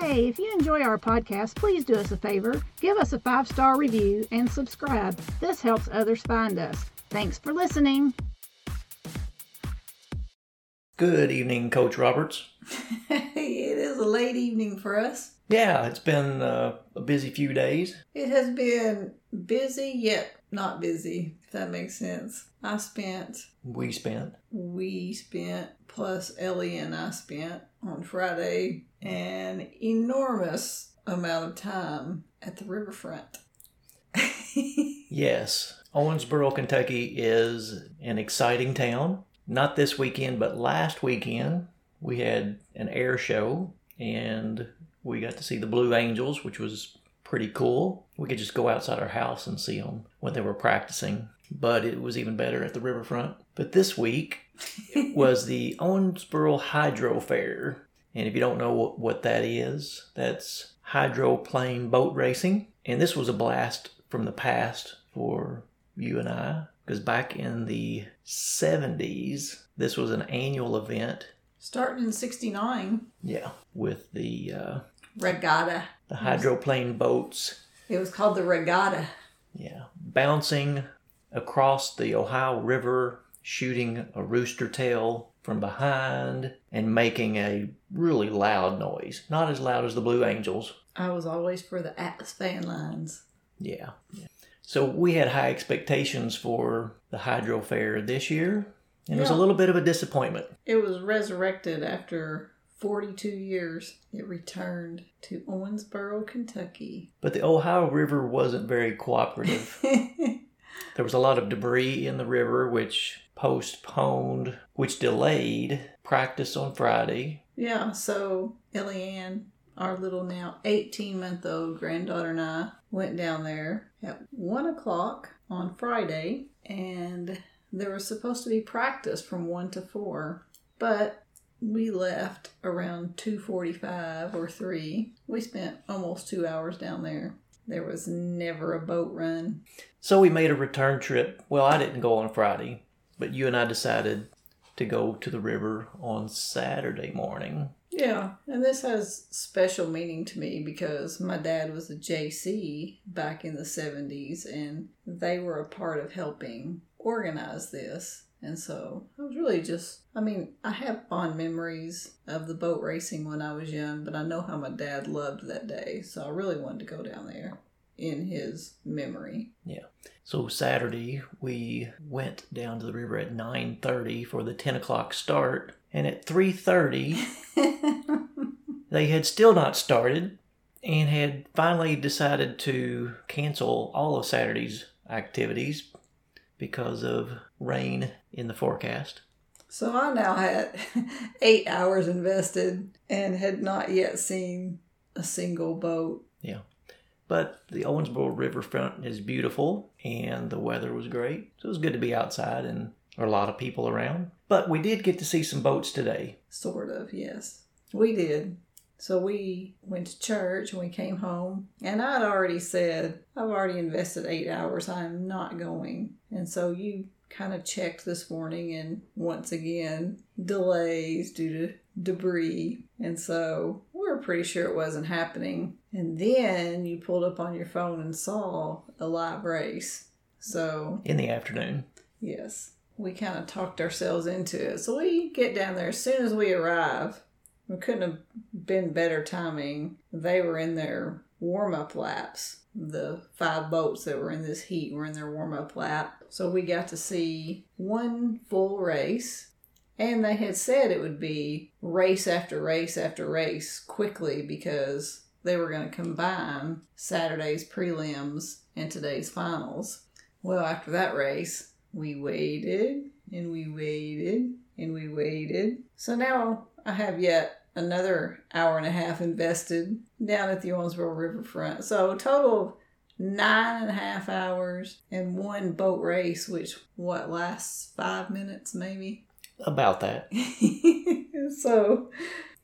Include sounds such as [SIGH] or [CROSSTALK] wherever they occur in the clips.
Hey, if you enjoy our podcast, please do us a favor. Give us a five star review and subscribe. This helps others find us. Thanks for listening. Good evening, Coach Roberts. [LAUGHS] it is a late evening for us. Yeah, it's been uh, a busy few days. It has been busy yet not busy, if that makes sense. I spent. We spent. We spent, plus Ellie and I spent on Friday an enormous amount of time at the riverfront. [LAUGHS] yes. Owensboro, Kentucky is an exciting town. Not this weekend, but last weekend we had an air show and we got to see the Blue Angels, which was pretty cool. We could just go outside our house and see them when they were practicing, but it was even better at the riverfront. But this week was the [LAUGHS] Owensboro Hydro Fair. And if you don't know what, what that is, that's hydroplane boat racing. And this was a blast from the past for you and I, because back in the 70s, this was an annual event. Starting in 69. Yeah, with the uh, regatta. The hydroplane boats. It was called the regatta. Yeah, bouncing across the Ohio River, shooting a rooster tail from behind, and making a really loud noise. Not as loud as the Blue Angels. I was always for the Atlas Van Lines. Yeah. yeah. So we had high expectations for the Hydro Fair this year, and yeah. it was a little bit of a disappointment. It was resurrected after 42 years, it returned to Owensboro, Kentucky. But the Ohio River wasn't very cooperative. [LAUGHS] there was a lot of debris in the river, which postponed, which delayed practice on Friday. Yeah, so Ellie Ann, our little now 18 month old granddaughter, and I went down there at 1 o'clock on Friday, and there was supposed to be practice from 1 to 4. But we left around 2.45 or 3 we spent almost two hours down there there was never a boat run so we made a return trip well i didn't go on friday but you and i decided to go to the river on saturday morning yeah and this has special meaning to me because my dad was a jc back in the 70s and they were a part of helping organize this and so I was really just, I mean, I have fond memories of the boat racing when I was young, but I know how my dad loved that day. So I really wanted to go down there in his memory. Yeah. So Saturday we went down to the river at 9.30 for the 10 o'clock start. And at 3.30 [LAUGHS] they had still not started and had finally decided to cancel all of Saturday's activities because of rain in the forecast. So I now had [LAUGHS] eight hours invested and had not yet seen a single boat. Yeah. But the Owensboro Riverfront is beautiful and the weather was great. So it was good to be outside and a lot of people around. But we did get to see some boats today. Sort of, yes. We did. So we went to church and we came home. And I'd already said, I've already invested eight hours. I'm not going. And so you kind of checked this morning and once again, delays due to debris. And so we are pretty sure it wasn't happening. And then you pulled up on your phone and saw a live race. So in the afternoon. Yes. We kind of talked ourselves into it. So we get down there as soon as we arrive it couldn't have been better timing. They were in their warm up laps. The five boats that were in this heat were in their warm up lap. So we got to see one full race. And they had said it would be race after race after race quickly because they were going to combine Saturday's prelims and today's finals. Well, after that race, we waited and we waited and we waited. So now I have yet another hour and a half invested down at the Owensboro Riverfront. So total nine and a half hours and one boat race, which what lasts five minutes maybe. About that. [LAUGHS] so,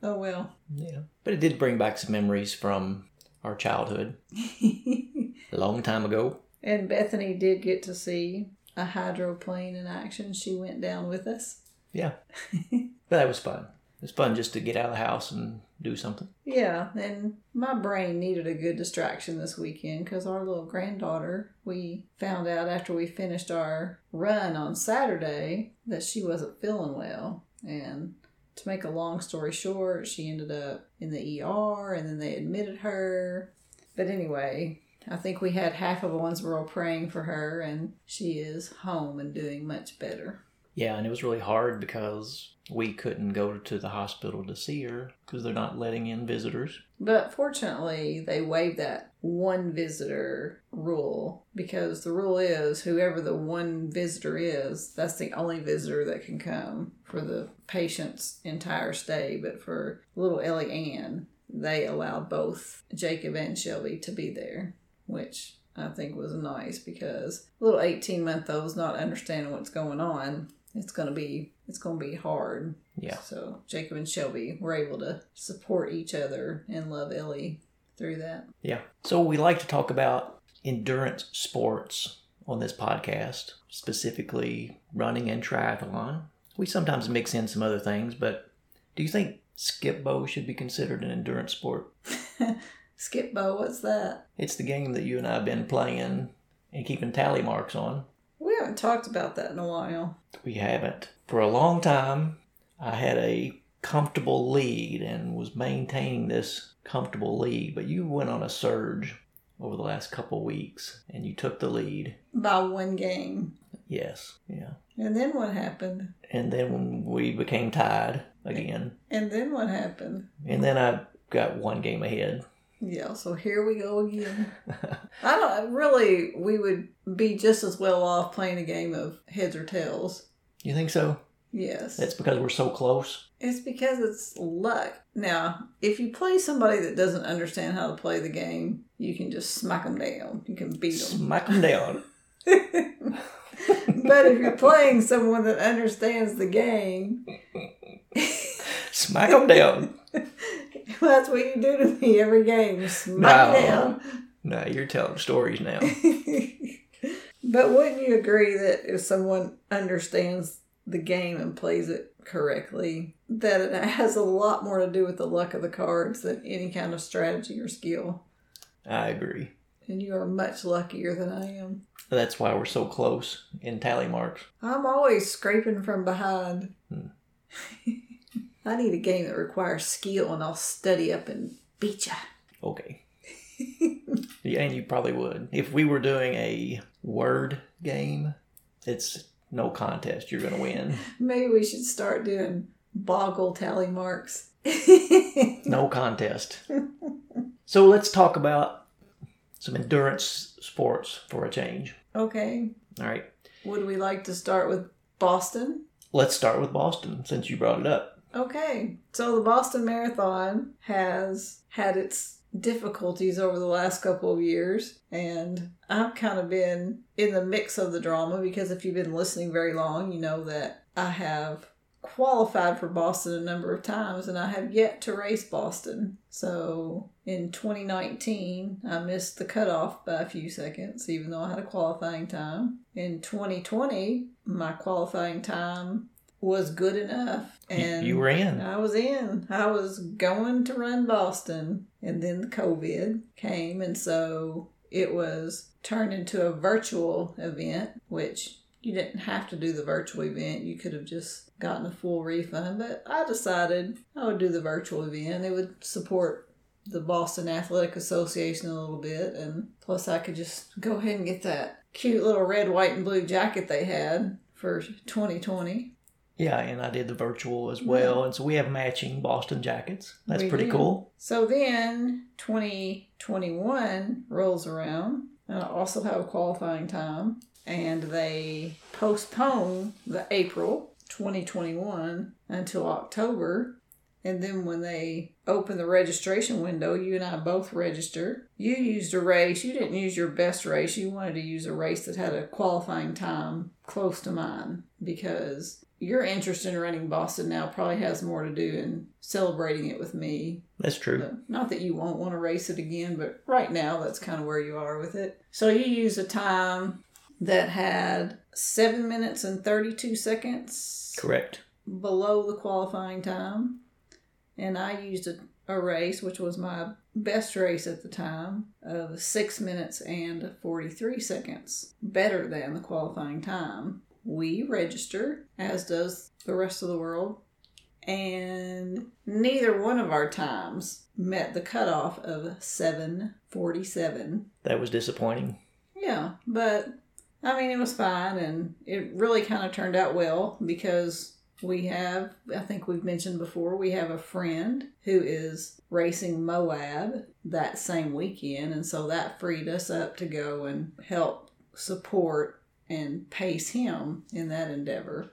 oh well. Yeah. But it did bring back some memories from our childhood [LAUGHS] a long time ago. and Bethany did get to see a hydroplane in action. She went down with us. Yeah. [LAUGHS] but that was fun. It was fun just to get out of the house and do something. Yeah, and my brain needed a good distraction this weekend because our little granddaughter, we found out after we finished our run on Saturday that she wasn't feeling well. And to make a long story short, she ended up in the ER and then they admitted her. But anyway, I think we had half of Owensboro praying for her, and she is home and doing much better. Yeah, and it was really hard because we couldn't go to the hospital to see her because they're not letting in visitors. But fortunately, they waived that one visitor rule because the rule is whoever the one visitor is, that's the only visitor that can come for the patient's entire stay. But for little Ellie Ann, they allowed both Jacob and Shelby to be there, which I think was nice because little 18 month old's not understanding what's going on. It's gonna be it's gonna be hard. Yeah. So Jacob and Shelby were able to support each other and love Ellie through that. Yeah. So we like to talk about endurance sports on this podcast, specifically running and triathlon. We sometimes mix in some other things, but do you think Skip-Bo should be considered an endurance sport? [LAUGHS] Skip-Bo, what's that? It's the game that you and I have been playing and keeping tally marks on. Haven't talked about that in a while. We haven't. For a long time, I had a comfortable lead and was maintaining this comfortable lead, but you went on a surge over the last couple weeks and you took the lead. By one game. Yes, yeah. And then what happened? And then we became tied again, And then what happened? and then I got one game ahead. Yeah, so here we go again. [LAUGHS] I don't really we would be just as well off playing a game of heads or tails. You think so? Yes. That's because we're so close. It's because it's luck. Now, if you play somebody that doesn't understand how to play the game, you can just smack them down. You can beat them. Smack them down. [LAUGHS] but if you're playing someone that understands the game, [LAUGHS] Smack them down. [LAUGHS] that's what you do to me every game. Smack No. down. [LAUGHS] No, you're telling stories now. [LAUGHS] but wouldn't you agree that if someone understands the game and plays it correctly, that it has a lot more to do with the luck of the cards than any kind of strategy or skill? I agree. And you are much luckier than I am. That's why we're so close in tally marks. I'm always scraping from behind. Hmm. I need a game that requires skill, and I'll study up and beat ya. Okay. [LAUGHS] yeah, and you probably would. If we were doing a word game, it's no contest. You're going to win. [LAUGHS] Maybe we should start doing boggle tally marks. [LAUGHS] No contest. So let's talk about some endurance sports for a change. okay. All right. Would we like to start with Boston? Let's start with Boston since you brought it up. Okay. So the Boston Marathon has had its difficulties over the last couple of years, and I've kind of been in the mix of the drama because if you've been listening very long, you know that I have qualified for Boston a number of times and I have yet to race Boston. So in 2019, I missed the cutoff by a few seconds, even though I had a qualifying time. In 2020, my qualifying time was good enough. And you were in. I was in. I was going to run Boston, and then the COVID came, and so it was turned into a virtual event, which you didn't have to do the virtual event. You could have just gotten a full refund, but I decided I would do the virtual event. It would support the Boston Athletic Association a little bit, and plus I could just go ahead and get that cute little red, white, and blue jacket they had for 2020. Yeah, and I did the virtual as well. And so we have matching Boston jackets. That's We pretty do. cool. So then 2021 rolls around, and I also have a qualifying time, and they postpone the April 2021 until October. And then when they open the registration window, you and I both register. You used a race. You didn't use your best race. You wanted to use a race that had a qualifying time close to mine because your interest in running Boston now probably has more to do in celebrating it with me. That's true. So, not that you won't want to race it again, but right now that's kind of where you are with it. So you used a time that had seven minutes and 32 seconds Correct. below the qualifying time. And I used a, a race, which was my best race at the time, of six minutes and 43 seconds, better than the qualifying time. We register, as does the rest of the world, and neither one of our times met the cutoff of 747. That was disappointing. Yeah, but I mean, it was fine, and it really kind of turned out well because we have, I think we've mentioned before, we have a friend who is racing Moab that same weekend, and so that freed us up to go and help support and pace him in that endeavor.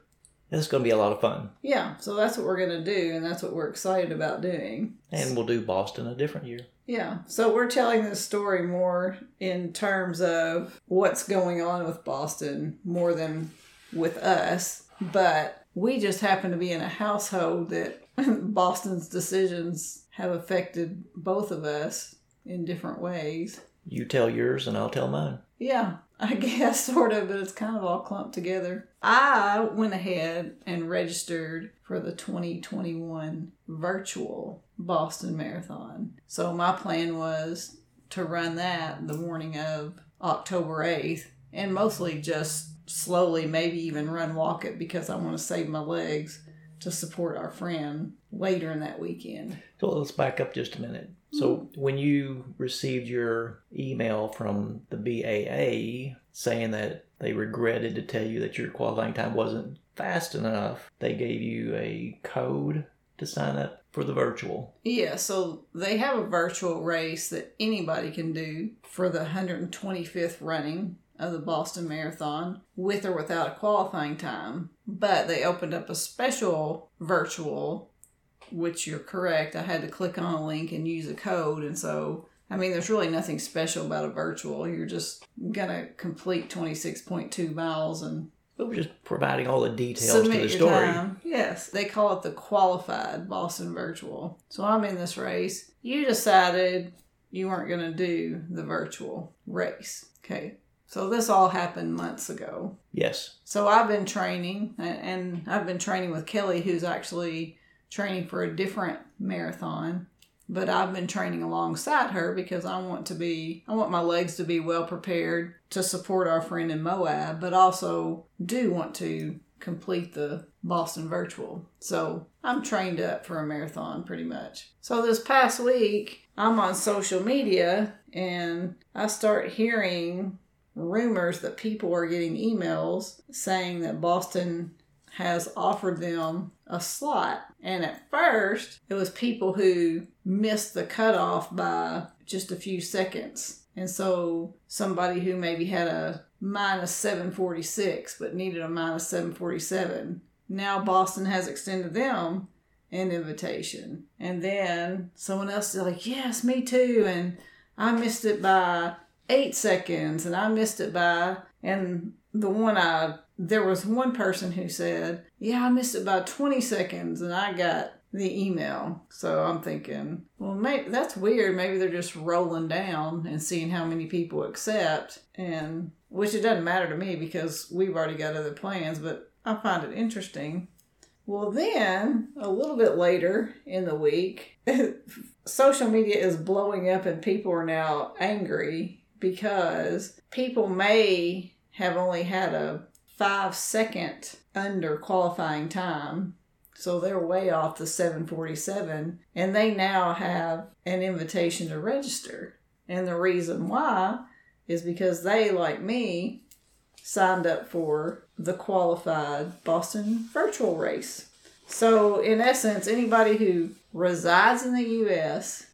It's going to be a lot of fun. Yeah, so that's what we're going to do, and that's what we're excited about doing. And we'll do Boston a different year. Yeah, so we're telling this story more in terms of what's going on with Boston more than with us, but we just happen to be in a household that [LAUGHS] Boston's decisions have affected both of us in different ways. You tell yours and I'll tell mine. Yeah, I guess [LAUGHS] sort of, but it's kind of all clumped together. I went ahead and registered for the 2021 virtual Boston Marathon. So my plan was to run that the morning of October 8th and mostly just slowly, maybe even run walk it because I want to save my legs to support our friend later in that weekend. So let's back up just a minute. So hmm. when you received your email from the BAA saying that they regretted to tell you that your qualifying time wasn't fast enough, they gave you a code to sign up for the virtual. Yeah, so they have a virtual race that anybody can do for the 125th running of the Boston Marathon with or without a qualifying time. But they opened up a special virtual, which you're correct. I had to click on a link and use a code. And so, I mean, there's really nothing special about a virtual. You're just going to complete 26.2 miles and But we're just providing all the details to the story. time. Yes, they call it the qualified Boston Virtual. So I'm in this race. You decided you weren't going to do the virtual race. Okay. So this all happened months ago. Yes. So I've been training, and I've been training with Kelly, who's actually training for a different marathon. But I've been training alongside her because I want to be, I want my legs to be well prepared to support our friend in Moab, but also do want to complete the Boston Virtual. So I'm trained up for a marathon pretty much. So this past week, I'm on social media and I start hearing rumors that people are getting emails saying that Boston has offered them a slot. And at first, it was people who missed the cutoff by just a few seconds. And so somebody who maybe had a minus 746 but needed a minus 747. Now Boston has extended them an invitation. And then someone else is like, yes, me too. And I missed it by eight seconds and I missed it by, and the one I, there was one person who said, yeah, I missed it by 20 seconds and I got the email. So I'm thinking, well, maybe that's weird. Maybe they're just rolling down and seeing how many people accept, and which it doesn't matter to me because we've already got other plans, but I find it interesting. Well, then a little bit later in the week, [LAUGHS] social media is blowing up and people are now angry because people may have only had a five second under qualifying time. So they're way off the 747 and they now have an invitation to register. And the reason why is because they, like me, signed up for the qualified Boston virtual race. So, in essence, anybody who resides in the U.S.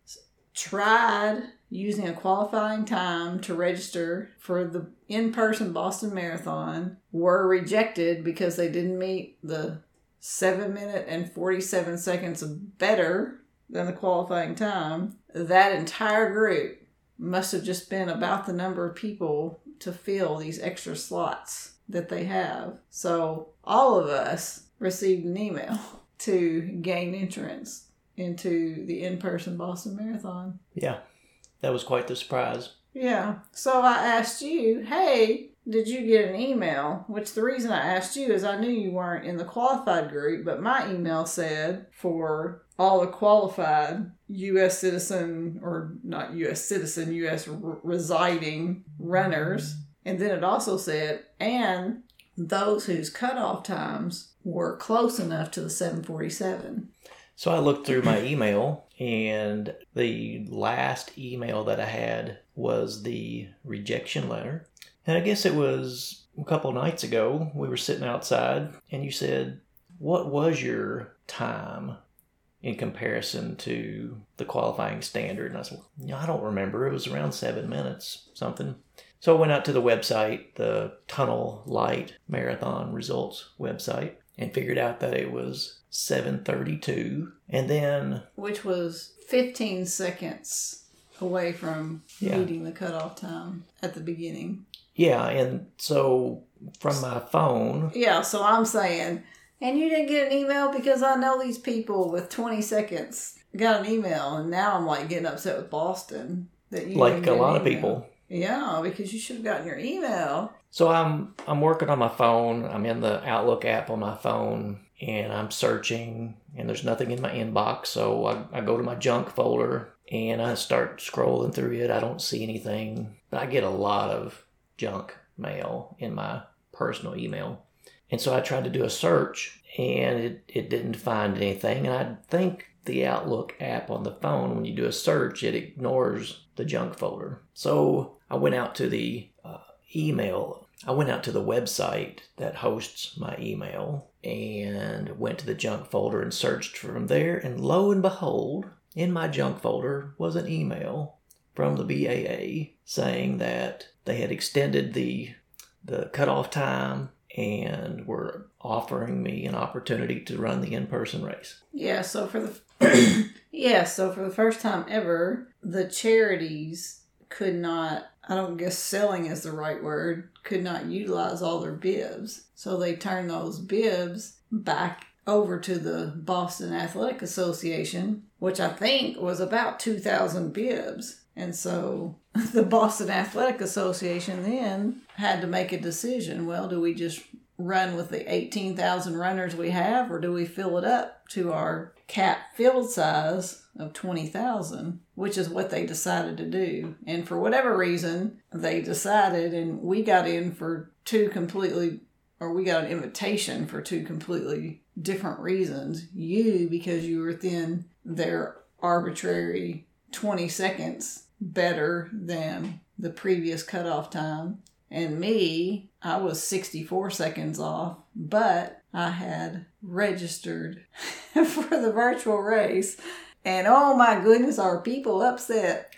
tried using a qualifying time to register for the in person Boston Marathon were rejected because they didn't meet the seven minute and 47 seconds better than the qualifying time, that entire group must have just been about the number of people to fill these extra slots that they have. So all of us received an email to gain entrance into the in person Boston Marathon. Yeah, that was quite the surprise. Yeah. So I asked you, hey, did you get an email? Which the reason I asked you is I knew you weren't in the qualified group, but my email said for all the qualified U.S. citizen or not U.S. citizen, U.S. R- residing runners. And then it also said, and those whose cutoff times were close enough to the 747. So I looked through my email, and the last email that I had was the rejection letter. And I guess it was a couple nights ago. We were sitting outside, and you said, What was your time in comparison to the qualifying standard? And I said, "No, I don't remember. It was around seven minutes, something. So I went out to the website, the Tunnel Light Marathon Results website, and figured out that it was 732. And then which was 15 seconds away from Yeah. meeting the cutoff time at the beginning. Yeah, and so from my phone, Yeah, so I'm saying, and you didn't get an email because I know these people with 20 seconds got an email, and now I'm like getting upset with Boston that you like didn't a lot of people. Yeah, because you should have gotten your email. So I'm I'm working on my phone. I'm in the Outlook app on my phone, and I'm searching, and there's nothing in my inbox. So I, I go to my junk folder and I start scrolling through it. I don't see anything, but I get a lot of junk mail in my personal email, and so I tried to do a search, and it it didn't find anything. And I think the Outlook app on the phone, when you do a search, it ignores the junk folder. So I went out to the email. I went out to the website that hosts my email and went to the junk folder and searched from there. And lo and behold, in my junk folder was an email from the BAA saying that they had extended the the cutoff time and were offering me an opportunity to run the in-person race. Yeah, so for the [CLEARS THROAT] yeah, so for the first time ever, the charities could not I don't guess selling is the right word, could not utilize all their bibs. So they turned those bibs back over to the Boston Athletic Association, which I think was about 2,000 bibs. And so [LAUGHS] the Boston Athletic Association then had to make a decision. Well, do we just run with the 18,000 runners we have, or do we fill it up to our cap field size of 20,000, which is what they decided to do. And for whatever reason, they decided, and we got in for two completely, or we got an invitation for two completely different reasons. You, because you were within their arbitrary 20 seconds better than the previous cutoff time. And me, I was 64 seconds off, but I had registered [LAUGHS] for the virtual race. And oh my goodness, are people upset?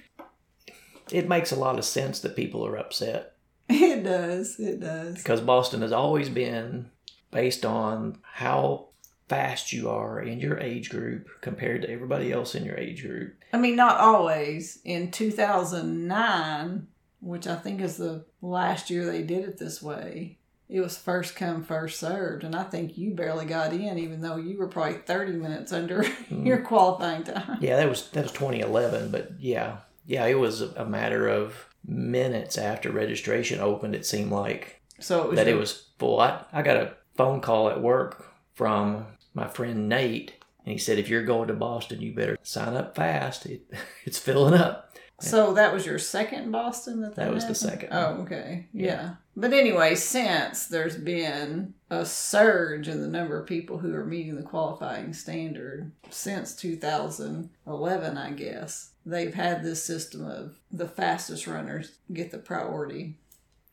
It makes a lot of sense that people are upset [LAUGHS] It does, it does. because Boston has always been based on how fast you are in your age group compared to everybody else in your age group. I mean, not always. In 2009, which I think is the last year they did it this way, it was first come, first served. And I think you barely got in, even though you were probably 30 minutes under [LAUGHS] hmm. your qualifying time. Yeah, that was that was 2011, but yeah, yeah, it was a matter of minutes after registration opened. It seemed like So it was that it was full. I, I got a phone call at work from my friend Nate, and he said, "If you're going to Boston, you better sign up fast. It, [LAUGHS] it's filling up." So that was your second Boston that that, That was the second. Oh, okay. Yeah. Yeah. But anyway, since there's been a surge in the number of people who are meeting the qualifying standard since 2011, I guess, they've had this system of the fastest runners get the priority.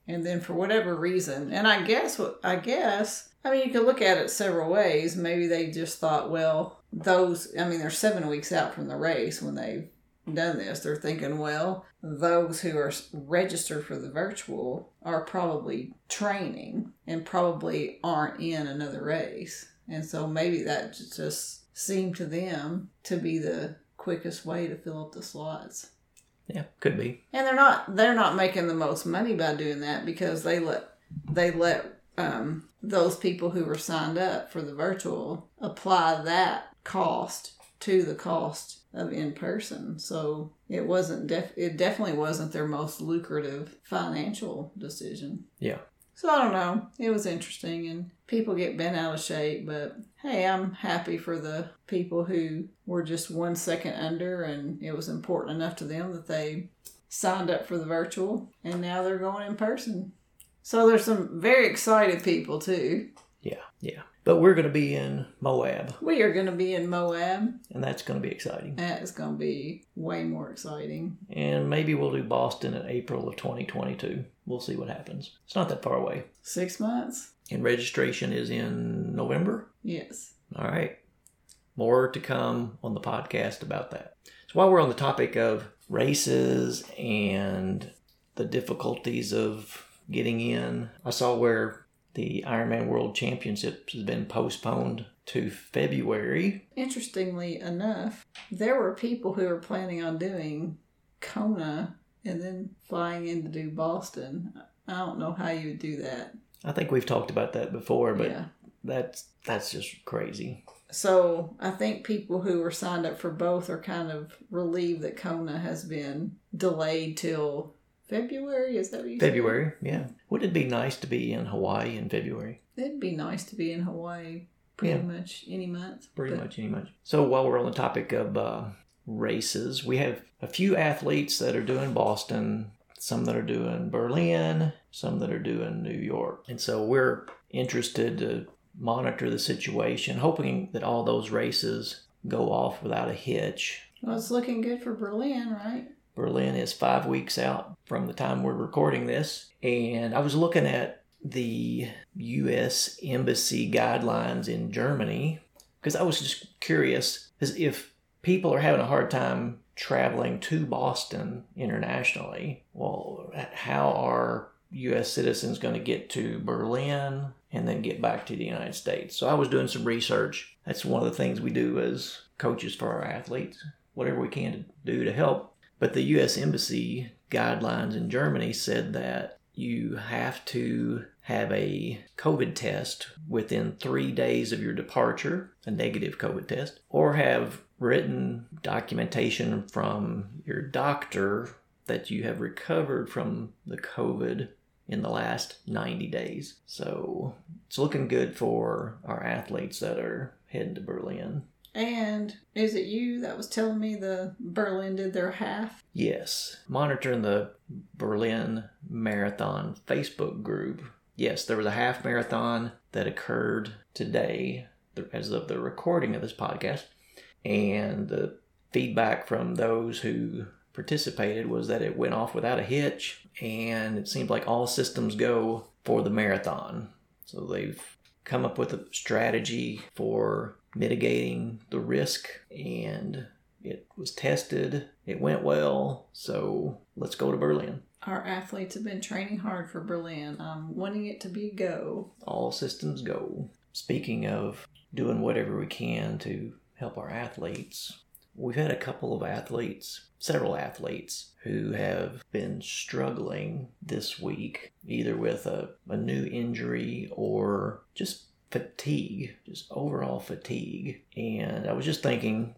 And then for whatever reason, and I guess what I guess, I mean, you could look at it several ways. Maybe they just thought, well, those, I mean, they're seven weeks out from the race when they've done this, they're thinking, well, those who are registered for the virtual are probably training and probably aren't in another race. And so maybe that just seemed to them to be the quickest way to fill up the slots. Yeah, could be. And they're not they're not making the most money by doing that because they let they let um, those people who were signed up for the virtual apply that cost to the cost of in person. So it wasn't def- it definitely wasn't their most lucrative financial decision. Yeah. So I don't know. It was interesting and people get bent out of shape, but hey, I'm happy for the people who were just one second under and it was important enough to them that they signed up for the virtual and now they're going in person. So there's some very excited people too. Yeah, yeah. But we're going to be in Moab, We are going to be in Moab. and that's going to be exciting. That is going to be way more exciting. And maybe we'll do Boston in April of 2022. We'll see what happens. It's not that far away. Six months? And registration is in November. Yes. All right. More to come on the podcast about that. So while we're on the topic of races and the difficulties of getting in, I saw where the Ironman World Championships has been postponed to February. Interestingly enough, there were people who were planning on doing Kona and then flying in to do Boston. I don't know how you would do that. I think we've talked about that before, but yeah. that's that's just crazy. So I think people who were signed up for both are kind of relieved that Kona has been delayed till February. Is that what you said? February, yeah. Wouldn't it be nice to be in Hawaii in February? It'd be nice to be in Hawaii pretty Yeah. much any month. Pretty but- much, any month. So while we're on the topic of uh, races, we have a few athletes that are doing Boston, some that are doing Berlin, some that are doing New York, and so we're interested to monitor the situation, hoping that all those races go off without a hitch. Well, it's looking good for Berlin, right? Berlin is five weeks out from the time we're recording this. And I was looking at the U.S. Embassy guidelines in Germany because I was just curious as if people are having a hard time traveling to Boston internationally. Well, how are U.S. citizens going to get to Berlin and then get back to the United States? So I was doing some research. That's one of the things we do as coaches for our athletes, whatever we can to do to help. But the U.S. Embassy guidelines in Germany said that you have to have a COVID test within three days of your departure, a negative COVID test, or have written documentation from your doctor that you have recovered from the COVID in the last 90 days. So it's looking good for our athletes that are heading to Berlin. And is it you that was telling me the Berlin did their half? Yes, monitoring the Berlin Marathon Facebook group. Yes, there was a half marathon that occurred today as of the recording of this podcast. And the feedback from those who participated was that it went off without a hitch and it seemed like all systems go for the marathon. So they've come up with a strategy for mitigating the risk and it was tested. It went well. So let's go to Berlin. Our athletes have been training hard for Berlin. I'm wanting it to be go. All systems go. Speaking of doing whatever we can to help our athletes, we've had a couple of athletes, several athletes, who have been struggling this week, either with a, a new injury or just fatigue, just overall fatigue. And I was just thinking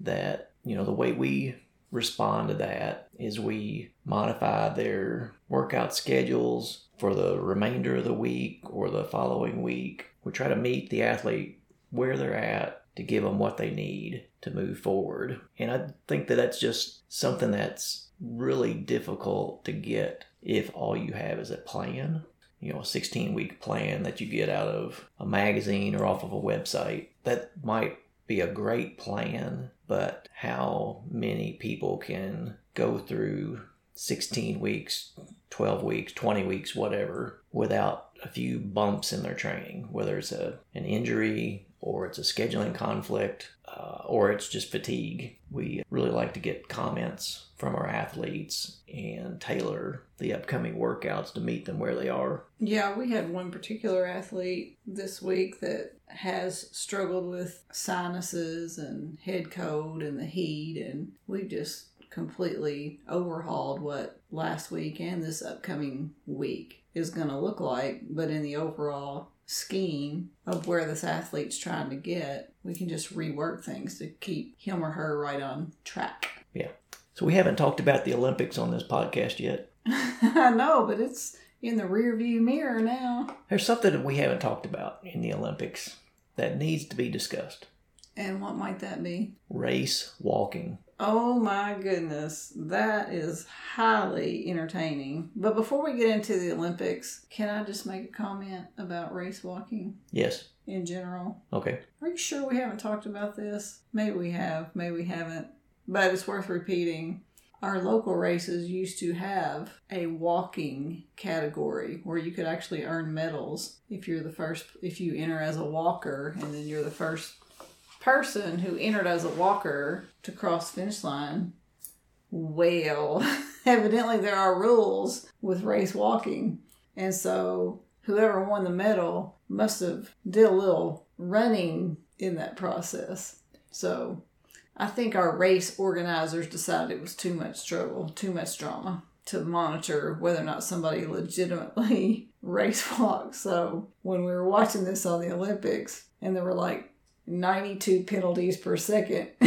that, you know, the way we respond to that is we modify their workout schedules for the remainder of the week or the following week. We try to meet the athlete where they're at to give them what they need to move forward. And I think that that's just something that's really difficult to get if all you have is a plan. You know, a 16 week plan that you get out of a magazine or off of a website. That might be a great plan, but how many people can go through 16 weeks, 12 weeks, 20 weeks, whatever, without a few bumps in their training, whether it's a an injury or it's a scheduling conflict uh, or it's just fatigue. We really like to get comments from our athletes and tailor the upcoming workouts to meet them where they are. Yeah, we had one particular athlete this week that has struggled with sinuses and head cold and the heat, and we just completely overhauled what last week and this upcoming week is going to look like. But in the overall scheme of where this athlete's trying to get, we can just rework things to keep him or her right on track. Yeah. So we haven't talked about the Olympics on this podcast yet. [LAUGHS] I know, but it's in the rearview mirror now. There's something that we haven't talked about in the Olympics that needs to be discussed. And what might that be? Race walking. Oh my goodness, that is highly entertaining. But before we get into the Olympics, can I just make a comment about race walking Yes. in general? Okay. Are you sure we haven't talked about this? Maybe we have, maybe we haven't. But it's worth repeating. Our local races used to have a walking category where you could actually earn medals if you're the first, if you enter as a walker and then you're the first person who entered as a walker to cross finish line. Well, [LAUGHS] evidently there are rules with race walking. And so whoever won the medal must have did a little running in that process. So I think our race organizers decided it was too much trouble, too much drama to monitor whether or not somebody legitimately [LAUGHS] race walked. So when we were watching this on the Olympics and there were like 92 penalties per second, [LAUGHS]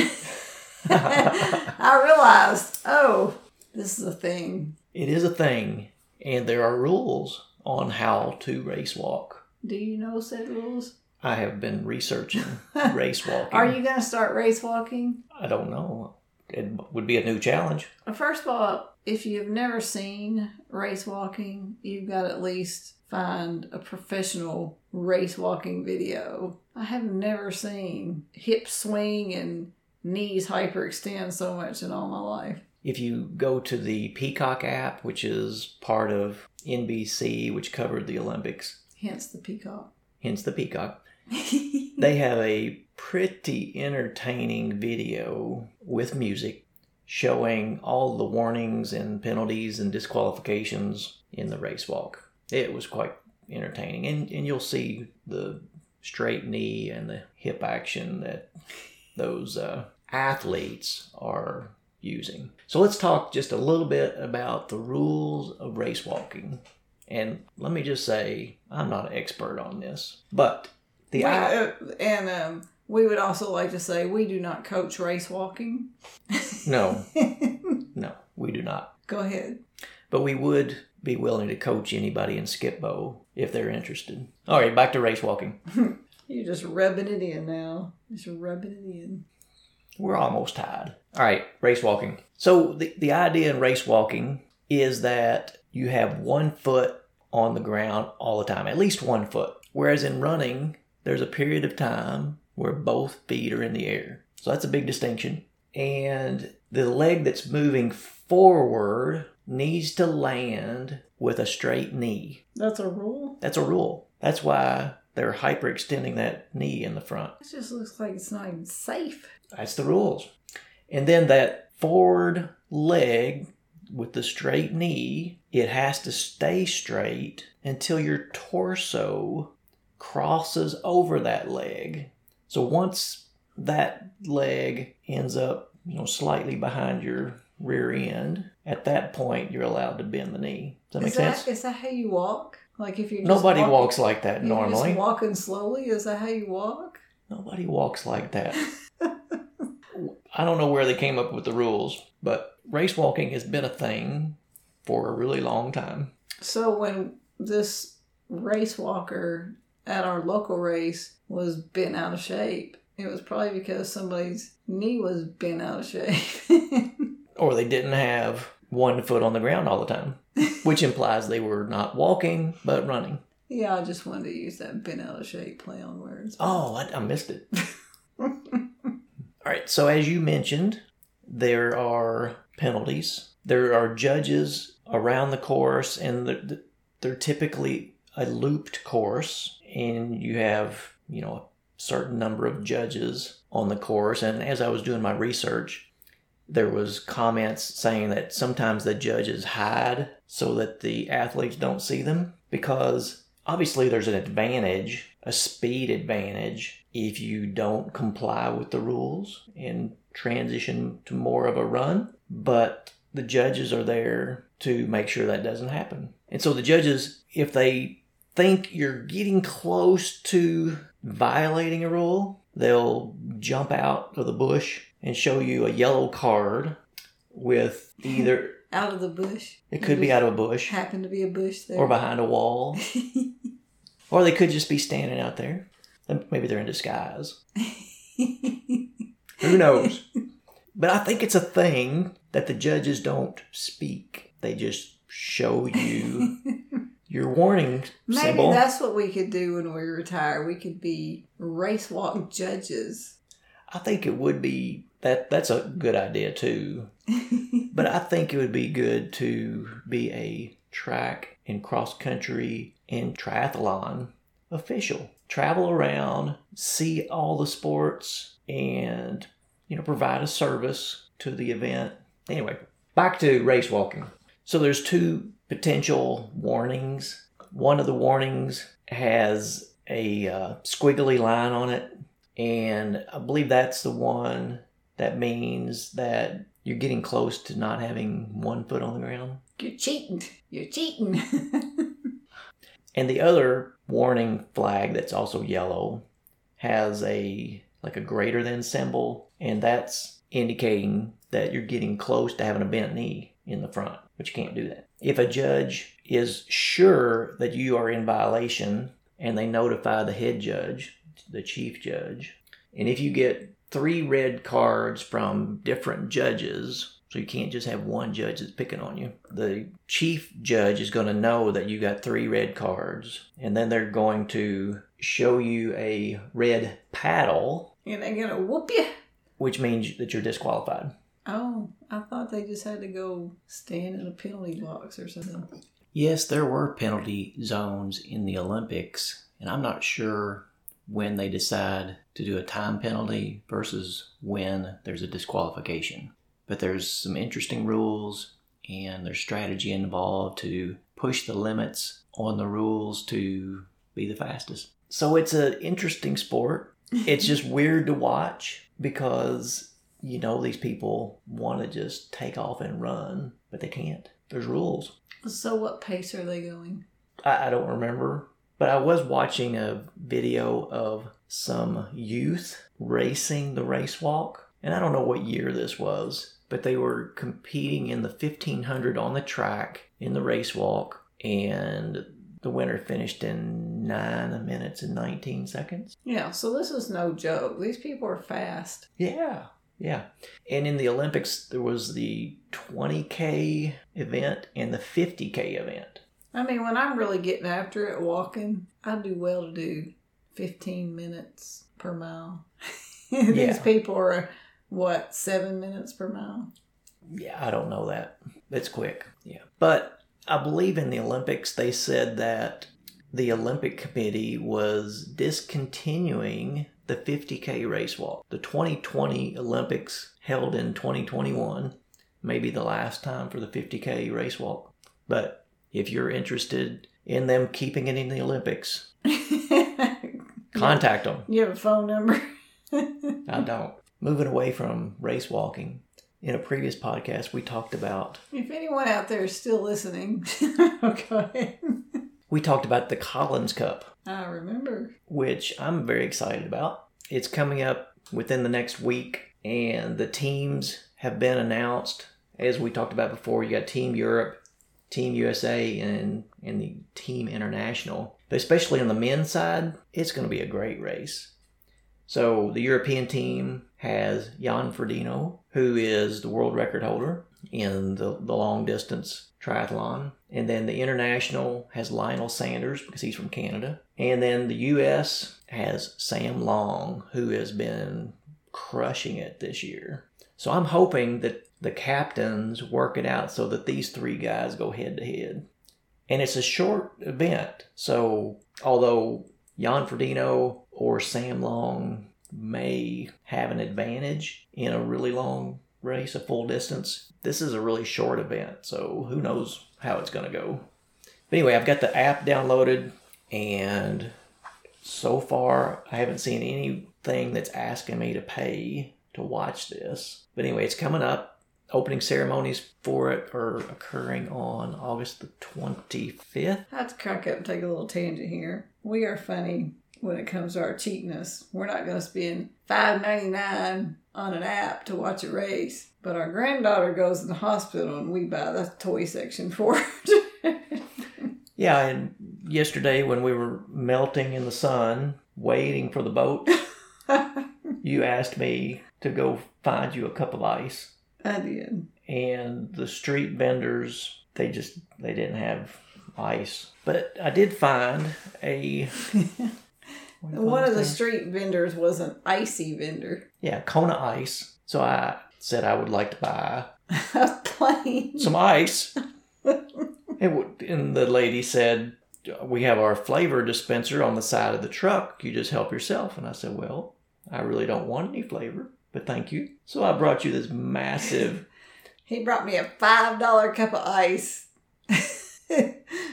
I realized, oh, this is a thing. It is a thing, and there are rules on how to race walk. Do you know said rules? I have been researching [LAUGHS] race walking. Are you going to start race walking? I don't know. It would be a new challenge. First of all, if you've never seen race walking, you've got at least find a professional race walking video. I have never seen hip swing and knees hyperextend so much in all my life. If you go to the Peacock app, which is part of NBC, which covered the Olympics, Hence the peacock. hence the Peacock, [LAUGHS] they have a pretty entertaining video with music showing all the warnings and penalties and disqualifications in the race walk. It was quite entertaining. And, and you'll see the straight knee and the hip action that those uh, athletes are using. So let's talk just a little bit about the rules of race walking. And let me just say, I'm not an expert on this, but the We- I- uh, and um, we would also like to say we do not coach race walking. no, [LAUGHS] no, we do not. Go ahead. But we would be willing to coach anybody in Skip-Bo if they're interested. All right, back to race walking. [LAUGHS] You're just rubbing it in now. Just rubbing it in. We're almost tied. All right, race walking. So the, the idea in race walking is that you have one foot on the ground all the time, at least one foot. Whereas in running, there's a period of time where both feet are in the air. So that's a big distinction. And the leg that's moving forward needs to land with a straight knee. That's a rule. That's a rule. That's why they're hyperextending that knee in the front. It just looks like it's not even safe. That's the rules. And then that forward leg with the straight knee, it has to stay straight until your torso crosses over that leg. So once that leg ends up, you know, slightly behind your rear end, at that point you're allowed to bend the knee. Does that make that, sense? Is that how you walk? Like if you're Nobody walking- walks like that normally. Just walking slowly. Is that how you walk? Nobody walks like that. [LAUGHS] I don't know where they came up with the rules, but race walking has been a thing for a really long time. So when this race walker at our local race was bent out of shape, it was probably because somebody's knee was bent out of shape. [LAUGHS] Or they didn't have one foot on the ground all the time, [LAUGHS] which implies they were not walking but running. yeah, I just wanted to use that bent out of shape play on words. Oh, I, I missed it. [LAUGHS] all right, so as you mentioned, there are penalties. There are judges around the course, and they're, they're typically a looped course, and you have, you know, a certain number of judges on the course. And as I was doing my research, there was comments saying that sometimes the judges hide so that the athletes don't see them because obviously there's an advantage, a speed advantage if you don't comply with the rules and transition to more of a run, but the judges are there to make sure that doesn't happen. And so the judges if they think you're getting close to violating a rule, they'll jump out of the bush and show you a yellow card with either [LAUGHS] out of the bush. It could be out of a bush. Happened to be a bush there. Or behind a wall. [LAUGHS] or they could just be standing out there. Maybe they're in disguise. [LAUGHS] Who knows? But I think it's a thing that the judges don't speak. They just show you your warning Maybe symbol. that's what we could do when we retire. We could be race walk judges. I think it would be that that's a good idea too. [LAUGHS] but I think it would be good to be a track and cross country and triathlon official. Travel around, see all the sports and you know provide a service to the event. Anyway, back to race walking. So there's two potential warnings. One of the warnings has a uh, squiggly line on it, and I believe that's the one that means that you're getting close to not having one foot on the ground. You're cheating. You're cheating. [LAUGHS] and the other warning flag that's also yellow has a like a greater than symbol, and that's indicating that you're getting close to having a bent knee in the front, but you can't do that. If a judge is sure that you are in violation and they notify the head judge, the chief judge, and if you get three red cards from different judges, so you can't just have one judge that's picking on you. The chief judge is going to know that you got three red cards, and then they're going to show you a red paddle. And they're going to whoop you. Which means that you're disqualified. Oh, I thought they just had to go stand in a penalty box or something. Yes, there were penalty zones in the Olympics, and I'm not sure when they decide to do a time penalty versus when there's a disqualification. But there's some interesting rules and there's strategy involved to push the limits on the rules to be the fastest. So it's an interesting sport. [LAUGHS] It's just weird to watch because you know these people want to just take off and run, but they can't. There's rules. So what pace are they going? I, I don't remember, but I was watching a video of some youth racing the race walk, and I don't know what year this was, but they were competing in the 1500 on the track in the race walk, and the winner finished in nine minutes and 19 seconds. Yeah, so this is no joke. These people are fast. Yeah, yeah. And in the Olympics, there was the 20K event and the 50K event. I mean, when I'm really getting after it walking, I do well to do 15 minutes per mile. [LAUGHS] These Yeah. people are, what, seven minutes per mile? Yeah, I don't know that. It's quick. Yeah. But I believe in the Olympics, they said that the Olympic Committee was discontinuing the 50K race walk. The 2020 Olympics held in 2021, maybe the last time for the 50K race walk. But if you're interested in them keeping it in the Olympics, [LAUGHS] contact them. You have a phone number? [LAUGHS] I don't. Moving away from race walking, in a previous podcast, we talked about If anyone out there is still listening, [LAUGHS] go ahead. we talked about the Collins Cup, I remember. which I'm very excited about. It's coming up within the next week, and the teams have been announced. As we talked about before, you got Team Europe, Team USA, and and the Team International. But especially on the men's side, it's going to be a great race. So the European team has Jan Frodeno, who is the world record holder in the, the long distance triathlon. And then the international has Lionel Sanders because he's from Canada. And then the US has Sam Long, who has been crushing it this year. So I'm hoping that the captains work it out so that these three guys go head to head. And it's a short event. So, although Jan Frodeno or Sam Long may have an advantage in a really long race, a full distance, this is a really short event. So, who knows how it's going to go. But anyway, I've got the app downloaded, and so far, I haven't seen anything that's asking me to pay to watch this. But anyway, it's coming up. Opening ceremonies for it are occurring on August the 25th. I have to crack up and take a little tangent here. We are funny when it comes to our cheapness. We're not going to spend five ninety nine on an app to watch a race. But our granddaughter goes in the hospital and we buy the toy section for her. [LAUGHS] Yeah, and yesterday when we were melting in the sun, waiting for the boat, [LAUGHS] you asked me to go find you a cup of ice. I did. And the street vendors, they just they didn't have ice. But I did find a [LAUGHS] what do you call One of the street vendors was an icy vendor. yeah, Kona ice. So I said I would like to buy [LAUGHS] A plain. some ice. and, w- and the lady said, We have our flavor dispenser on the side of the truck. You just help yourself. And I said, Well, I really don't want any flavor, but thank you. So I brought you this massive, [LAUGHS] He brought me a five dollar cup of ice. [LAUGHS]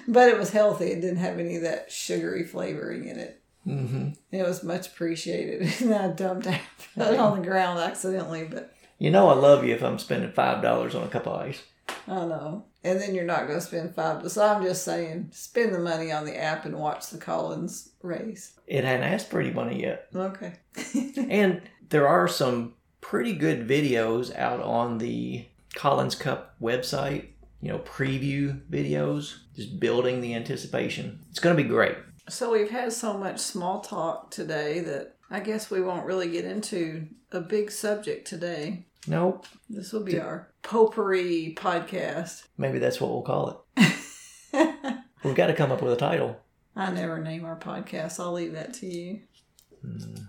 but it was healthy. It didn't have any of that sugary flavoring in it. hmm It was much appreciated. [LAUGHS] And I dumped it on the ground accidentally, but you know, I love you if I'm spending $5 on a cup of ice. I know. And then you're not going to spend five. So I'm just saying, spend the money on the app and watch the Collins race. It hadn't asked for any money yet. Okay. And there are some pretty good videos out on the Collins Cup website, you know, preview videos, just building the anticipation. It's going to be great. So we've had so much small talk today that I guess we won't really get into a big subject today. Nope. This will be our potpourri podcast. Maybe that's what we'll call it. [LAUGHS] We've got to come up with a title. I never name our podcast. I'll leave that to you.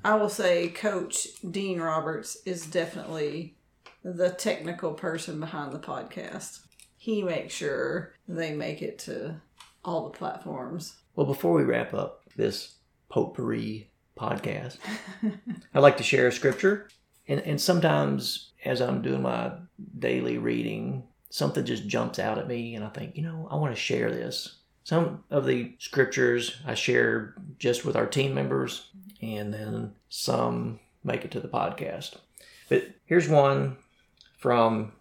I will say Coach Dean Roberts is definitely the technical person behind the podcast. He makes sure they make it to all the platforms. Well, before we wrap up this potpourri podcast, [LAUGHS] I'd like to share a scripture. And, and sometimes as I'm doing my daily reading, something just jumps out at me, and I think, you know, I want to share this. Some of the scriptures I share just with our team members, and then some make it to the podcast. But here's one from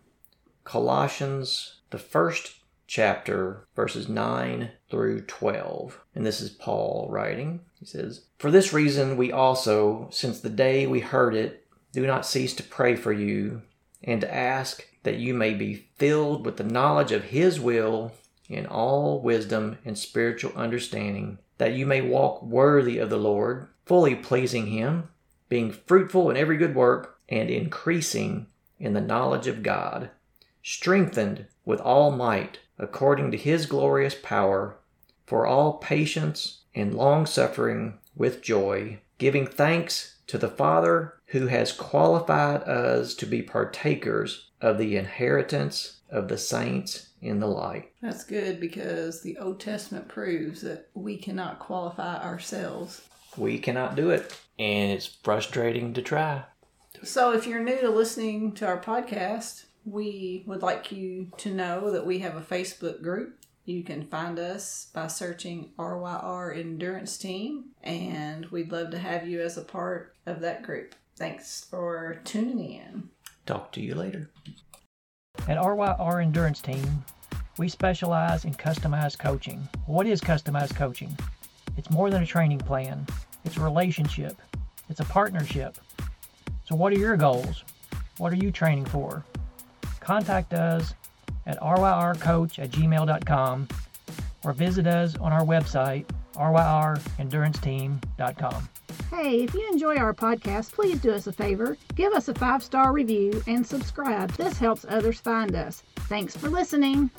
Colossians, the first chapter, verses 9 through 12. And this is Paul writing. He says, For this reason, we also, since the day we heard it, do not cease to pray for you and to ask that you may be filled with the knowledge of His will in all wisdom and spiritual understanding, that you may walk worthy of the Lord, fully pleasing Him, being fruitful in every good work, and increasing in the knowledge of God, strengthened with all might according to His glorious power, for all patience and long suffering with joy, giving thanks to the Father who has qualified us to be partakers of the inheritance of the saints in the light. That's good because the Old Testament proves that we cannot qualify ourselves. We cannot do it, and it's frustrating to try. So, if you're new to listening to our podcast, we would like you to know that we have a Facebook group. You can find us by searching RYR Endurance Team, and we'd love to have you as a part of that group. Thanks for tuning in. Talk to you later. At RYR Endurance Team, we specialize in customized coaching. What is customized coaching? It's more than a training plan, it's a relationship, it's a partnership. So, what are your goals? What are you training for? Contact us at ryrcoach at gmail.com or visit us on our website, ryrenduranceteam.com. Hey, if you enjoy our podcast, please do us a favor. Give us a five star review and subscribe. This helps others find us. Thanks for listening.